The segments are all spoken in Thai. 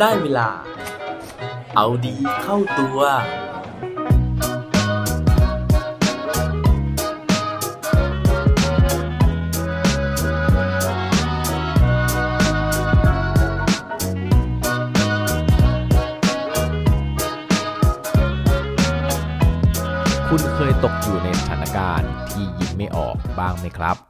ได้เวลา เอาดีเข้าตัว คุณเคยตกอยู่ในสถานการณ์ที่ยิ้มไม่ออกบ้างไหมครับ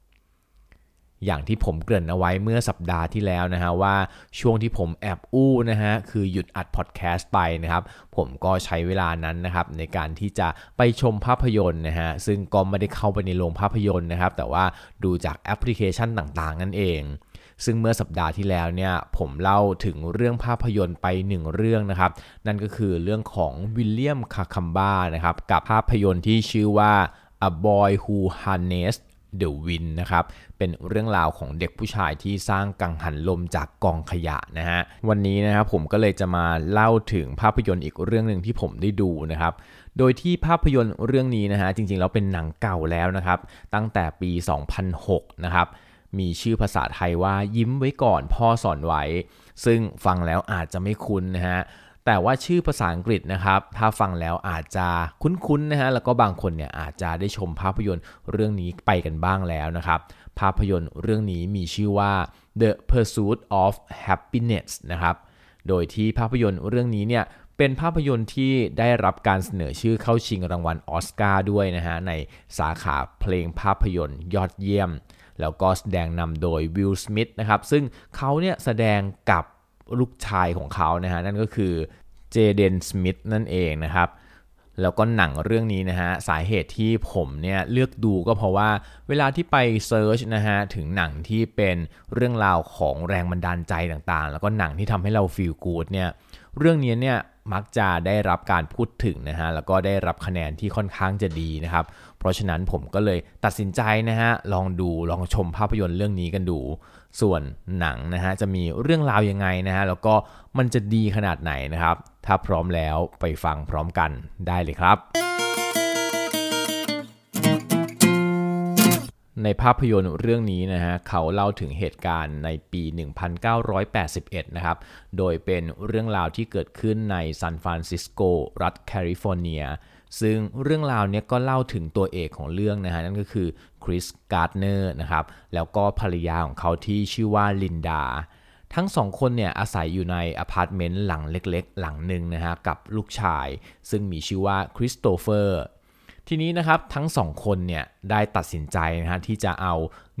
อย่างที่ผมเกริ่นเอาไว้เมื่อสัปดาห์ที่แล้วนะฮะว่าช่วงที่ผมแอบอู้นะฮะคือหยุดอัดพอดแคสต์ไปนะครับผมก็ใช้เวลานั้นนะครับในการที่จะไปชมภาพยนตร์นะฮะซึ่งก็ไม่ได้เข้าไปในโรงภาพยนตร์นะครับแต่ว่าดูจากแอปพลิเคชันต่างๆ นั่นเอง ซึ่งเมื่อสัปดาห์ที่แล้วเนี่ยผมเล่าถึงเรื่องภาพยนตร์ไปหนึ่งเรื่องนะครับนั่นก็คือเรื่องของวิลเลียมคาคัมบานะครับกับภาพยนตร์ที่ชื่อว่า A Boy Who Harnessed The Wind นะครับ เป็นเรื่องราวของเด็กผู้ชายที่สร้างกังหันลมจากกองขยะนะฮะ วันนี้นะครับผมก็เลยจะมาเล่าถึงภาพยนตร์อีกเรื่องหนึ่งที่ผมได้ดูนะครับ โดยที่ภาพยนตร์เรื่องนี้นะฮะจริงๆแล้วเป็นหนังเก่าแล้วนะครับ ตั้งแต่ปี 2006 นะครับ มีชื่อภาษาไทยว่ายิ้มไว้ก่อนพ่อสอนไว้ ซึ่งฟังแล้วอาจจะไม่คุ้นนะฮะ แต่ว่าชื่อภาษาอังกฤษนะครับ ถ้าฟังแล้วอาจจะคุ้นๆนะฮะ แล้วก็บางคนเนี่ยอาจจะได้ชมภาพยนตร์เรื่องนี้ไปกันบ้างแล้วนะครับ ภาพยนตร์เรื่องนี้มีชื่อว่า The Pursuit of Happiness นะครับ โดยที่ภาพยนตร์เรื่องนี้เนี่ยเป็นภาพยนตร์ที่ได้รับการเสนอชื่อเข้าชิงรางวัลออสการ์ด้วยนะฮะ ในสาขาเพลงภาพยนตร์ยอดเยี่ยม แล้วก็แสดงนำโดยวิล สมิธนะครับ ซึ่งเขาเนี่ยแสดงกับ ลูกชายของเขานะฮะนั่นก็คือเจเดนสมิธนั่นเองนะครับแล้วก็หนังเรื่องนี้นะฮะสาเหตุที่ผมเนี่ยเลือกดูก็เพราะว่าเวลาที่ไปเซิร์ชนะฮะถึงหนังที่เป็นเรื่องราวของแรงบันดาลใจต่างๆ แล้วก็หนังที่ทำให้เราฟีลกูดเนี่ย เรื่องนี้เนี่ยมักจะได้รับการพูดถึงนะฮะแล้วก็ได้รับคะแนนที่ค่อนข้างจะดีนะครับ เพราะฉะนั้นผมก็เลยตัดสินใจนะฮะลองดูลองชมภาพยนตร์เรื่องนี้กันดู ส่วนหนังนะฮะจะมีเรื่องราวยังไงนะฮะแล้วก็มันจะดีขนาดไหนนะครับ ถ้าพร้อมแล้วไปฟังพร้อมกันได้เลยครับ ในภาพยนตร์เรื่องนี้นะฮะเขาเล่าถึงเหตุการณ์ในปี 1981 นะครับ โดยเป็นเรื่องราวที่เกิดขึ้นในซานฟรานซิสโกรัฐแคลิฟอร์เนีย ซึ่งเรื่องราวนี้ก็เล่าถึงตัวเอกของเรื่องนะฮะนั่นก็คือคริสการ์ดเนอร์นะครับ แล้วก็ภรรยาของเขาที่ชื่อว่าลินดาทั้งสองคนเนี่ยอาศัยอยู่ในอพาร์ตเมนต์หลังเล็กๆ หลังหนึ่งนะฮะกับลูกชาย ซึ่งมีชื่อว่าคริสโตเฟอร์ ทีนี้นะครับทั้งสองคนเนี่ยได้ตัดสินใจนะฮะที่จะเอา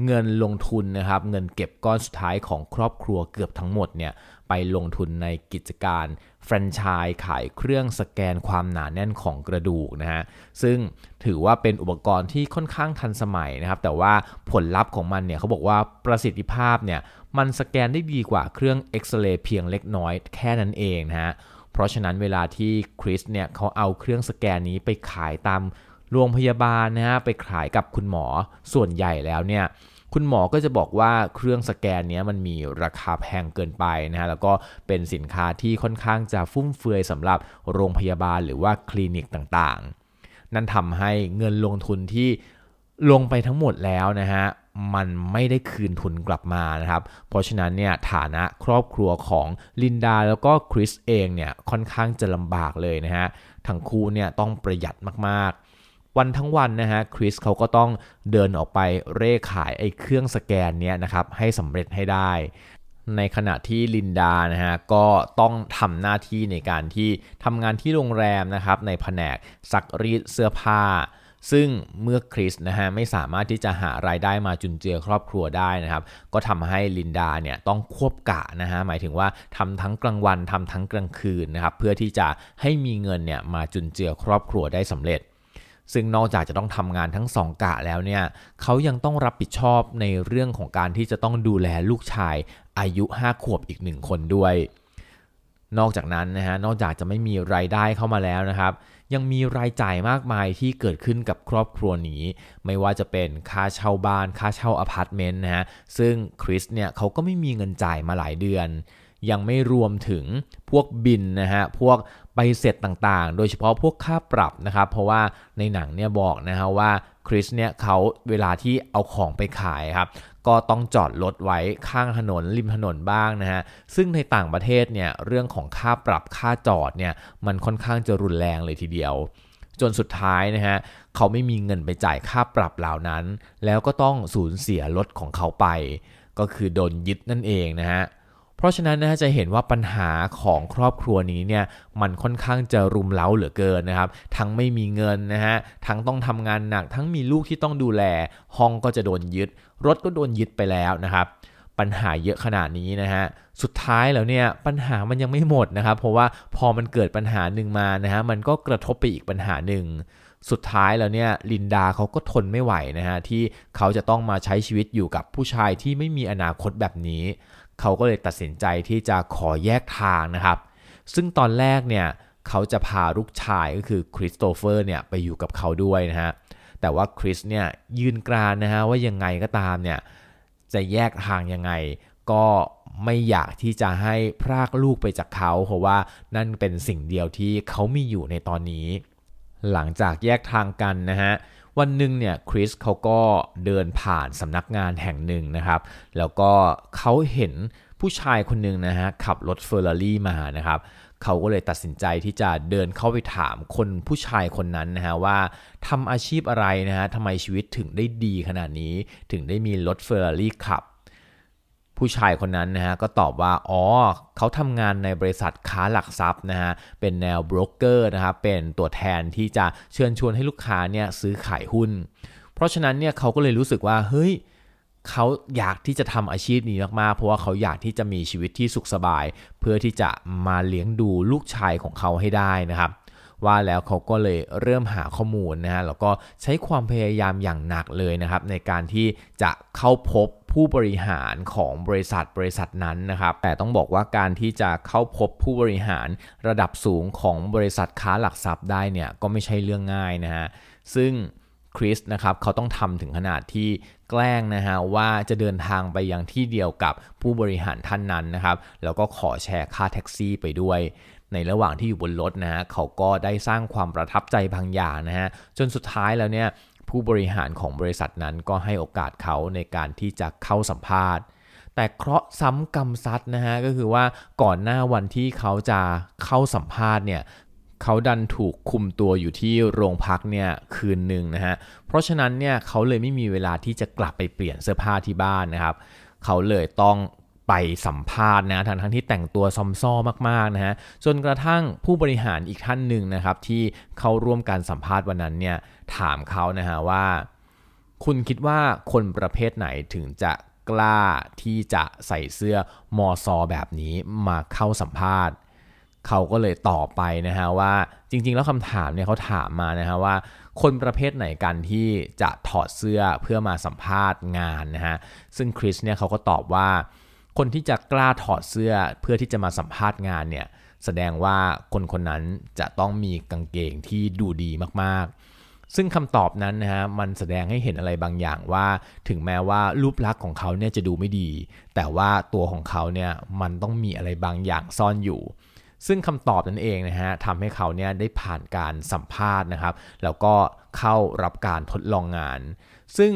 เงินลงทุนนะครับเงินเก็บก้อนสุดท้ายของครอบครัวเกือบทั้งหมดเนี่ยไปลงทุนในกิจการแฟรนไชส์ขายเครื่องสแกนความหนาแน่นของกระดูกนะฮะซึ่งถือว่าเป็นอุปกรณ์ที่ค่อนข้างทันสมัยนะครับแต่ว่าผลลัพธ์ของมันเนี่ยเขาบอกว่าประสิทธิภาพเนี่ยมันสแกนได้ดีกว่าเครื่องเอ็กซเรย์เพียงเล็กน้อยแค่นั้นเองนะฮะเพราะฉะนั้นเวลาที่คริสเนี่ยเขาเอาเครื่องสแกนนี้ไปขายตาม โรงพยาบาลนะฮะไปขายกับคุณหมอส่วนใหญ่แล้วเนี่ยคุณหมอก็จะบอกว่าเครื่องสแกนนี้มันมีราคาแพงเกินไปนะฮะแล้วก็เป็นสินค้าที่ค่อนข้างจะฟุ่มเฟือยสำหรับโรงพยาบาลหรือว่าคลินิกต่างๆ นั่นทำให้เงินลงทุนที่ลงไปทั้งหมดแล้วนะฮะมันไม่ได้คืนทุนกลับมานะครับ เพราะฉะนั้นเนี่ยฐานะครอบครัวของลินดาแล้วก็คริสเองเนี่ยค่อนข้างจะลำบากเลยนะฮะทั้งคู่เนี่ยต้องประหยัดมากๆ วันทั้งวันนะฮะคริสเขาก็ต้องเดินออกไปเร่ขายไอ้เครื่องสแกนเนี้ยนะครับให้สำเร็จให้ได้ ในขณะที่ลินดานะฮะก็ต้องทำหน้าที่ในการที่ทำงานที่โรงแรมนะครับในแผนกซักรีดเสื้อผ้า ซึ่งเมื่อคริสนะฮะไม่สามารถที่จะหารายได้มาจุนเจือครอบครัวได้นะครับ ก็ทำให้ลินดาเนี่ยต้องควบกะนะฮะหมายถึงว่าทำทั้งกลางวันทำทั้งกลางคืนนะครับเพื่อที่จะให้มีเงินเนี่ยมาจุนเจือครอบครัวได้สำเร็จ ซึ่งนอกจากจะต้องทำงานทั้งสองกะแล้วเนี่ยเขายังต้องรับผิดชอบในเรื่องของการที่จะต้องดูแลลูกชายอายุ 5 ขวบอีกหนึ่งคนด้วย นอกจากนั้นนะฮะนอกจากจะไม่มีรายได้เข้ามาแล้วนะครับ ยังมีรายจ่ายมากมายที่เกิดขึ้นกับครอบครัวนี้ ไม่ว่าจะเป็นค่าเช่าบ้าน ค่าเช่าอพาร์ตเมนต์นะฮะซึ่งคริสเนี่ยเขาก็ไม่มีเงินจ่ายมาหลายเดือน ยังไม่รวมถึงพวกบินนะฮะพวกใบเสร็จต่างๆ โดยเฉพาะพวกค่าปรับนะครับ เพราะว่าในหนังเนี่ยบอกนะฮะว่าคริสเนี่ยเขาเวลาที่เอาของไปขายครับก็ต้องจอดรถไว้ข้างถนนริมถนนบ้างนะฮะ ซึ่งในต่างประเทศเนี่ยเรื่องของค่าปรับค่าจอดเนี่ยมันค่อนข้างจะรุนแรงเลยทีเดียว จนสุดท้ายนะฮะเขาไม่มีเงินไปจ่ายค่าปรับเหล่านั้น แล้วก็ต้องสูญเสียรถของเขาไป ก็คือโดนยึดนั่นเองนะฮะ เพราะฉะนั้นนะจะเห็นว่าปัญหาของครอบครัวนี้เนี่ยมันค่อนข้างจะรุมเร้าเหลือเกินนะครับ ทั้งไม่มีเงินนะฮะทั้งต้องทำงานหนัก ทั้งมีลูกที่ต้องดูแล ห้องก็จะโดนยึด รถก็โดนยึดไปแล้วนะครับปัญหาเยอะขนาดนี้นะฮะ สุดท้ายแล้วเนี่ยปัญหามันยังไม่หมดนะครับ เพราะว่าพอมันเกิดปัญหาหนึ่งมานะฮะมันก็กระทบไปอีกปัญหาหนึ่ง สุดท้ายแล้วเนี่ยลินดาเขาก็ทนไม่ไหวนะฮะที่เขาจะต้องมาใช้ชีวิตอยู่กับผู้ชายที่ไม่มีอนาคตแบบนี้ เขาก็เลยตัดสินใจที่จะขอแยกทางนะครับ ซึ่งตอนแรกเนี่ยเขาจะพาลูกชายก็คือคริสโตเฟอร์เนี่ยไปอยู่กับเขาด้วยนะฮะแต่ว่าคริสเนี่ยยืนกรานนะฮะว่ายังไงก็ตามเนี่ยจะแยกทางยังไงก็ไม่อยากที่จะให้พรากลูกไปจากเขา เพราะว่านั่นเป็นสิ่งเดียวที่เขามีอยู่ในตอนนี้ หลังจากแยกทางกันนะฮะ วันหนึ่งเนี่ยคริสเขาก็เดินผ่านสำนักงานแห่งหนึ่งนะครับ แล้วก็เขาเห็นผู้ชายคนหนึ่งนะฮะขับรถเฟอร์รารี่มานะครับเขาก็เลยตัดสินใจที่จะเดินเข้าไปถามคนผู้ชายคนนั้นนะฮะว่าทำอาชีพอะไรนะฮะทำไมชีวิตถึงได้ดีขนาดนี้ ถึงได้มีรถเฟอร์รารี่ขับ ผู้ชายคนนั้นนะฮะก็ตอบว่าอ๋อเขาทำงานในบริษัทค้าหลักทรัพย์นะฮะเป็นแนวบรกเกอร์นะครับเป็นตัวแทนที่จะเชิญชวนให้ลูกค้าเนี่ยซื้อขายหุ้น เพราะฉะนั้นเนี่ยเขาก็เลยรู้สึกว่าเฮ้ยเขาอยากที่จะทำอาชีพนี้มากๆ เพราะว่าเขาอยากที่จะมีชีวิตที่สุขสบาย เพื่อที่จะมาเลี้ยงดูลูกชายของเขาให้ได้นะครับ ว่าแล้วเขาก็เลยเริ่มหาข้อมูลนะฮะแล้วก็ใช้ความพยายามอย่างหนักเลยนะครับ ในการที่จะเข้าพบ ผู้บริหารของบริษัทบริษัทนั้นนะครับ แต่ต้องบอกว่าการที่จะเข้าพบผู้บริหารระดับสูงของบริษัทค้าหลักทรัพย์ได้เนี่ยก็ไม่ใช่เรื่องง่ายนะฮะซึ่งคริสนะครับเขาต้องทำถึงขนาดที่แกล้งนะฮะว่าจะเดินทางไปยังที่เดียวกับผู้บริหารท่านนั้นนะครับ แล้วก็ขอแชร์ค่าแท็กซี่ไปด้วย ในระหว่างที่อยู่บนรถนะฮะเขาก็ได้สร้างความประทับใจบางอย่างนะฮะจนสุดท้ายแล้วเนี่ย ผู้บริหารของบริษัทนั้นก็ให้โอกาสเขาในการที่จะเข้าสัมภาษณ์ แต่เคราะห์ซ้ำกรรมซัดนะฮะก็คือว่าก่อนหน้าวันที่เขาจะเข้าสัมภาษณ์เนี่ยเขาดันถูกคุมตัวอยู่ที่โรงพักเนี่ยคืนหนึ่งนะฮะ เพราะฉะนั้นเนี่ยเขาเลยไม่มีเวลาที่จะกลับไปเปลี่ยนเสื้อผ้าที่บ้านนะครับ เขาเลยต้อง ไปสัมภาษณ์นะทั้งทั้งที่แต่งตัวซอมซ้อมากๆนะฮะจนกระทั่งผู้บริหารอีกท่านหนึ่งนะครับ ที่เข้าร่วมการสัมภาษณ์วันนั้นเนี่ยถามเขานะฮะว่า คุณคิดว่าคนประเภทไหนถึงจะกล้าที่จะใส่เสื้อมอซอแบบนี้มาเข้าสัมภาษณ์ เขาก็เลยตอบไปนะฮะว่าจริง ๆ แล้วคำถามเนี่ยเขาถามมานะฮะว่า คนประเภทไหนกันที่จะถอดเสื้อเพื่อมาสัมภาษณ์งานนะฮะซึ่งคริสเนี่ยเขาก็ตอบว่า คนที่จะกล้าถอดเสื้อเพื่อที่จะมาสัมภาษณ์งานเนี่ยแสดงว่าคนคนนั้นจะต้องมีกางเกงที่ดูดีมากๆ ซึ่งคำตอบนั้นนะฮะมันแสดงให้เห็นอะไรบางอย่างว่า ถึงแม้ว่ารูปลักษณ์ของเขาเนี่ยจะดูไม่ดี แต่ว่าตัวของเขาเนี่ยมันต้องมีอะไรบางอย่างซ่อนอยู่ ซึ่งคำตอบนั่นเองนะฮะทำให้เขาเนี่ยได้ผ่านการสัมภาษณ์นะครับ แล้วก็เข้ารับการทดลองงาน ซึ่ง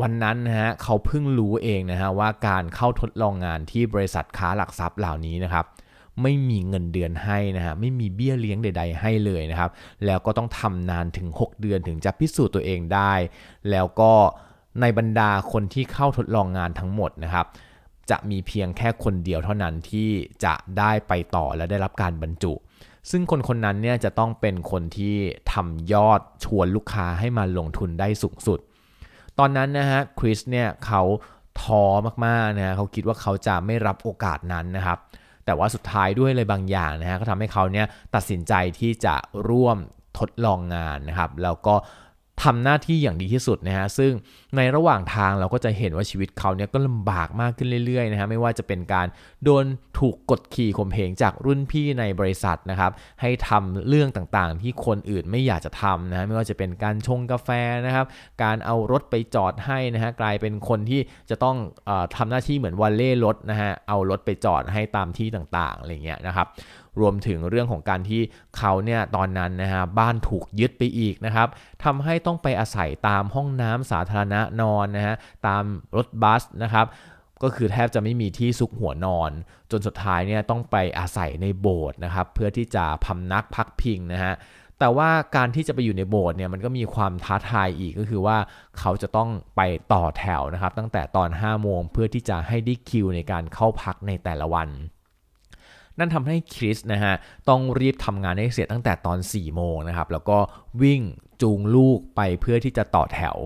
วันนั้นนะฮะเขาเพิ่งรู้เองนะฮะว่าการเข้าทดลองงานที่บริษัทค้าหลักทรัพย์เหล่านี้นะครับไม่มีเงินเดือนให้นะฮะไม่มีเบี้ยเลี้ยงใด ๆ ให้เลยนะครับ แล้วก็ต้องทำนานถึง 6 เดือนถึงจะพิสูจน์ตัวเองได้ แล้วก็ในบรรดาคนที่เข้าทดลองงานทั้งหมดนะครับ จะมีเพียงแค่คนเดียวเท่านั้นที่จะได้ไปต่อและได้รับการบรรจุ ซึ่งคนคนนั้นเนี่ยจะต้องเป็นคนที่ทำยอดชวนลูกค้าให้มาลงทุนได้สูงสุด ตอนนั้นนะฮะคริสเนี่ยเขาท้อมากๆนะฮะเขาคิดว่าเขาจะไม่รับโอกาสนั้นนะครับ แต่ว่าสุดท้ายด้วยอะไรบางอย่างนะฮะก็ทำให้เขาเนี่ยตัดสินใจที่จะร่วมทดลองงานนะครับ แล้วก็ ทำหน้าที่อย่างดีที่สุดนะฮะซึ่งในระหว่างทางเราก็จะเห็นว่าชีวิตเขาเนี่ยก็ลำบากมากขึ้นเรื่อยๆนะฮะไม่ว่าจะเป็นการโดนถูกกดขี่ข่มเหงจากรุ่นพี่ในบริษัทนะครับให้ทำเรื่องต่างๆ ที่คนอื่นไม่อยากจะทำนะไม่ว่าจะเป็นการชงกาแฟนะครับการเอารถไปจอดให้นะฮะกลายเป็นคนที่จะต้องอทำหน้าที่เหมือนวันเล่รถนะฮะเอารถไปจอดให้ตามที่ต่างๆอะไรเงี้ยนะครับ รวมถึงเรื่องของการที่เขาเนี่ยตอนนั้นนะฮะบ้านถูกยึดไปอีกนะครับทำให้ต้องไปอาศัยตามห้องน้ำสาธารณะนอนนะฮะตามรถบัสนะครับก็คือแทบจะไม่มีที่ซุกหัวนอน จนสุดท้ายเนี่ยต้องไปอาศัยในโบสถ์นะครับเพื่อที่จะพำนักพักพิงนะฮะแต่ว่าการที่จะไปอยู่ในโบสถ์เนี่ยมันก็มีความท้าทายอีกก็คือว่าเขาจะต้องไปต่อแถวนะครับตั้งแต่ตอน 5 โมงเพื่อที่จะให้ได้คิวในการเข้าพักในแต่ละวัน นั่นทำให้คริสนะฮะต้องรีบทำงานให้เสร็จตั้งแต่ตอน 4 โมงนะครับ แล้วก็วิ่งจูงลูกไปเพื่อที่จะต่อแถว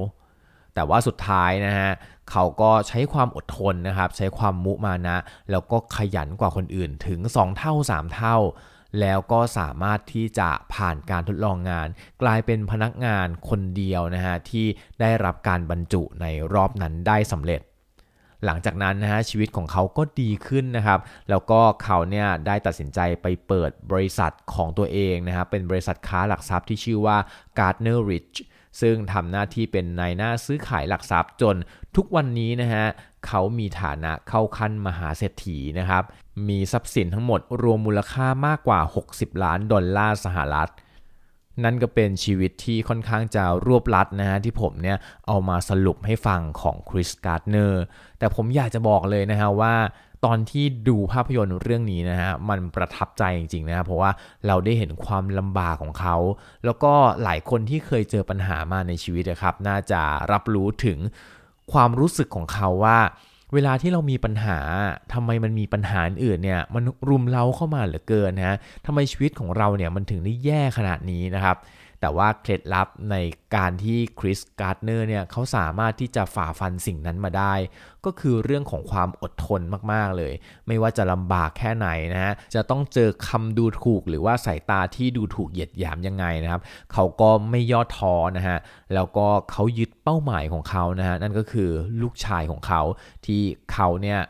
แต่ว่าสุดท้ายนะฮะเขาก็ใช้ความอดทนนะครับ ใช้ความมุมานะ แล้วก็ขยันกว่าคนอื่นถึง 2 เท่า 3 เท่า แล้วก็สามารถที่จะผ่านการทดลองงาน กลายเป็นพนักงานคนเดียวนะฮะที่ได้รับการบรรจุในรอบนั้นได้สำเร็จ หลังจากนั้นนะฮะชีวิตของเขาก็ดีขึ้นนะครับ แล้วก็เขาเนี่ยได้ตัดสินใจไปเปิดบริษัทของตัวเองนะครับเป็นบริษัทค้าหลักทรัพย์ที่ชื่อว่า Gardner Rich ซึ่งทำหน้าที่เป็นนายหน้าซื้อขายหลักทรัพย์จนทุกวันนี้นะฮะเขามีฐานะเข้าขั้นมหาเศรษฐีนะครับ มีทรัพย์สินทั้งหมดรวมมูลค่ามากกว่า 60 ล้านดอลลาร์สหรัฐ นั่นก็เป็นชีวิตที่ค่อนข้างจะรวบลัดนะฮะที่ผมเนี่ยเอามาสรุปให้ฟังของคริสการ์ดเนอร์แต่ผมอยากจะบอกเลยนะฮะว่าตอนที่ดูภาพยนตร์เรื่องนี้นะฮะมันประทับใจจริงๆนะเพราะว่าเราได้เห็นความลำบากของเขา แล้วก็หลายคนที่เคยเจอปัญหามาในชีวิตนะครับ น่าจะรับรู้ถึงความรู้สึกของเขาว่า เวลาที่เรามีปัญหาทำไมมันมีปัญหาอื่นเนี่ยมันรุมเร้าเข้ามาเหลือเกินนะฮะทำไมชีวิตของเราเนี่ยมันถึงได้แย่ขนาดนี้นะครับ แต่ว่าเคล็ดลับในการที่คริสการ์ดเนอร์เนี่ยเขาสามารถที่จะฝ่าฟันสิ่งนั้นมาได้ ก็คือเรื่องของความอดทนมากๆเลย ไม่ว่าจะลำบากแค่ไหนนะฮะจะต้องเจอคำดูถูกหรือว่าสายตาที่ดูถูกเหยียดหยามยังไงนะครับเขาก็ไม่ย่อท้อนะฮะแล้วก็เขายึดเป้าหมายของเขานะฮะนั่นก็คือลูกชายของเขาที่เขาเนี่ย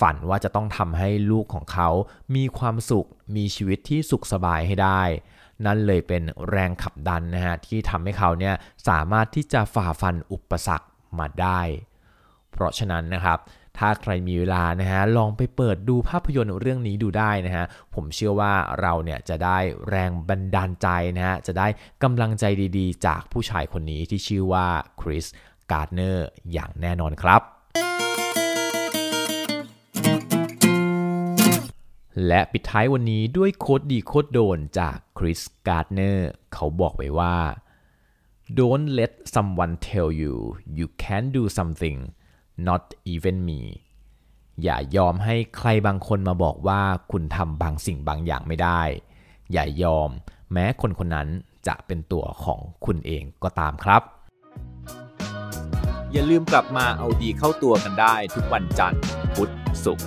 ฝันว่าจะต้องทำให้ลูกของเขา มีความสุข มีชีวิตที่สุขสบายให้ได้ นั่นเลยเป็นแรงขับดันนะฮะที่ทำให้เขาเนี่ยสามารถที่จะฝ่าฟันอุปสรรคมาได้ เพราะฉะนั้นนะครับถ้าใครมีเวลานะฮะลองไปเปิดดูภาพยนตร์เรื่องนี้ดูได้นะฮะผมเชื่อว่าเราเนี่ยจะได้แรงบันดาลใจนะฮะจะได้กำลังใจดีๆ จากผู้ชายคนนี้ที่ชื่อว่าคริสการ์เนอร์อย่างแน่นอนครับ และปิดท้ายวันนี้ด้วย quote ดี quote โดนจากคริสการ์ดเนอร์เขาบอกไว้ว่า Don't let someone tell you you can do something not even me อย่ายอมให้ใครบางคนมาบอกว่าคุณทำบางสิ่งบางอย่างไม่ได้ อย่ายอมแม้คนคนนั้นจะเป็นตัวของคุณเองก็ตามครับ อย่าลืมกลับมาเอาดีเข้าตัวกันได้ทุกวันจันทร์พุธศุกร์